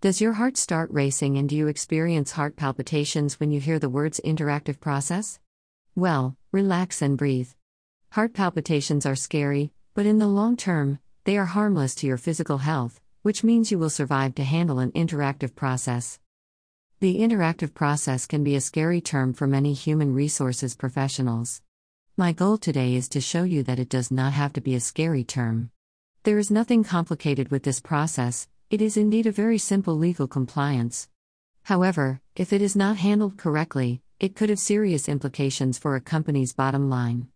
Does your heart start racing and do you experience heart palpitations when you hear the words interactive process? Well, relax and breathe. Heart palpitations are scary, but in the long term, they are harmless to your physical health, which means you will survive to handle an interactive process. The interactive process can be a scary term for many human resources professionals. My goal today is to show you that it does not have to be a scary term. There is nothing complicated with this process, it is indeed a very simple legal compliance. However, if it is not handled correctly, it could have serious implications for a company's bottom line.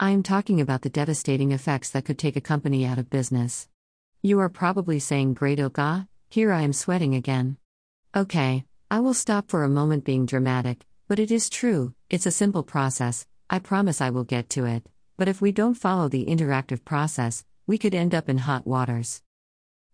I am talking about the devastating effects that could take a company out of business. You are probably saying, Great oh Oka, here I am sweating again. Okay, I will stop for a moment being dramatic, but it is true, it's a simple process, I promise I will get to it. But if we don't follow the interactive process, we could end up in hot waters.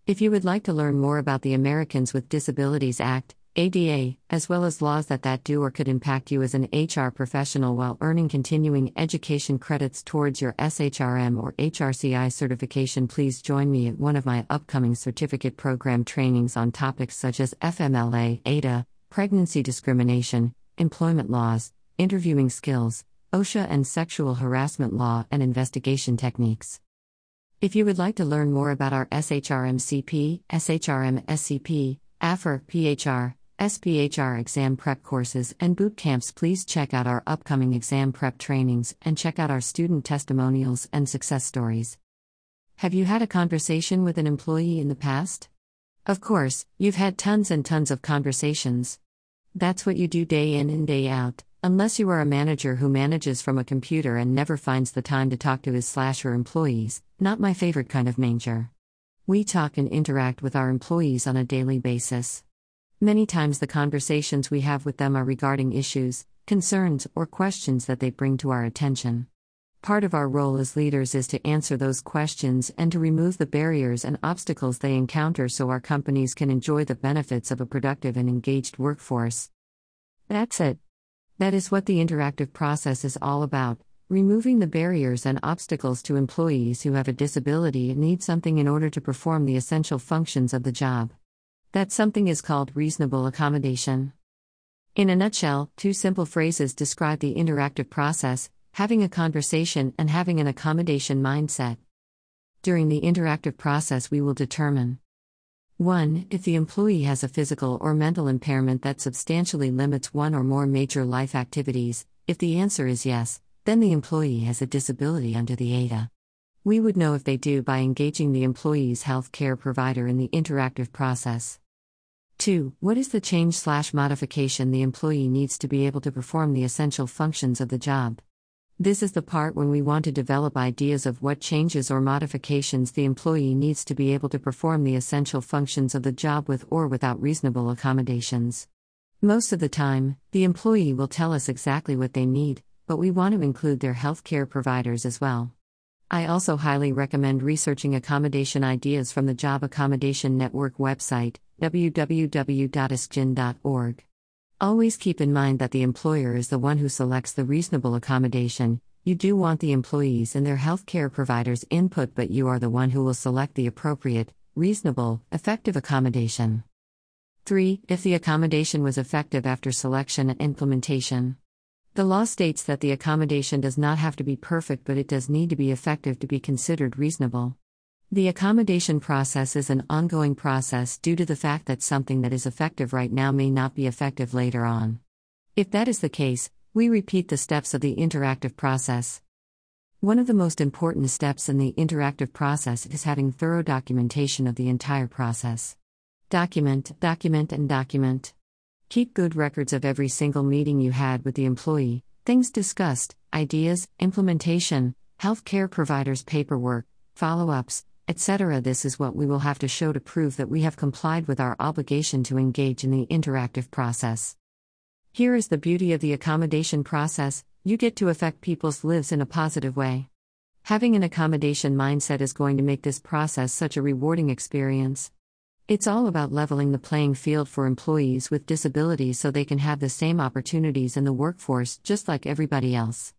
If you would like to learn more about the Americans with Disabilities Act, ADA, as well as laws that that do or could impact you as an HR professional while earning continuing education credits towards your SHRM or HRCI certification, please join me at one of my upcoming certificate program trainings on topics such as FMLA, ADA, pregnancy discrimination, employment laws, interviewing skills, OSHA and sexual harassment law and investigation techniques. If you would like to learn more about our SHRM CP, SHRM SCP, aPHR, PHR, SPHR exam prep courses and boot camps, please check out our upcoming exam prep trainings and check out our student testimonials and success stories. Have you had a conversation with an employee in the past? Of course, you've had tons and tons of conversations. That's what you do day in and day out. Unless you are a manager who manages from a computer and never finds the time to talk to his slasher employees, not my favorite kind of manger. We talk and interact with our employees on a daily basis. Many times the conversations we have with them are regarding issues, concerns, or questions that they bring to our attention. Part of our role as leaders is to answer those questions and to remove the barriers and obstacles they encounter so our companies can enjoy the benefits of a productive and engaged workforce. That's it. That is what the interactive process is all about removing the barriers and obstacles to employees who have a disability and need something in order to perform the essential functions of the job. That something is called reasonable accommodation. In a nutshell, two simple phrases describe the interactive process having a conversation and having an accommodation mindset. During the interactive process, we will determine 1. If the employee has a physical or mental impairment that substantially limits one or more major life activities, if the answer is yes, then the employee has a disability under the ADA. We would know if they do by engaging the employee's health care provider in the interactive process. 2. What is the change slash modification the employee needs to be able to perform the essential functions of the job? This is the part when we want to develop ideas of what changes or modifications the employee needs to be able to perform the essential functions of the job with or without reasonable accommodations. Most of the time, the employee will tell us exactly what they need, but we want to include their healthcare providers as well. I also highly recommend researching accommodation ideas from the Job Accommodation Network website, www.askjan.org. Always keep in mind that the employer is the one who selects the reasonable accommodation. You do want the employees and their healthcare providers' input, but you are the one who will select the appropriate, reasonable, effective accommodation. 3. If the accommodation was effective after selection and implementation. The law states that the accommodation does not have to be perfect, but it does need to be effective to be considered reasonable. The accommodation process is an ongoing process due to the fact that something that is effective right now may not be effective later on. If that is the case, we repeat the steps of the interactive process. One of the most important steps in the interactive process is having thorough documentation of the entire process. Document, document, and document. Keep good records of every single meeting you had with the employee, things discussed, ideas, implementation, healthcare providers' paperwork, follow ups, etc. This is what we will have to show to prove that we have complied with our obligation to engage in the interactive process. Here is the beauty of the accommodation process you get to affect people's lives in a positive way. Having an accommodation mindset is going to make this process such a rewarding experience. It's all about leveling the playing field for employees with disabilities so they can have the same opportunities in the workforce just like everybody else.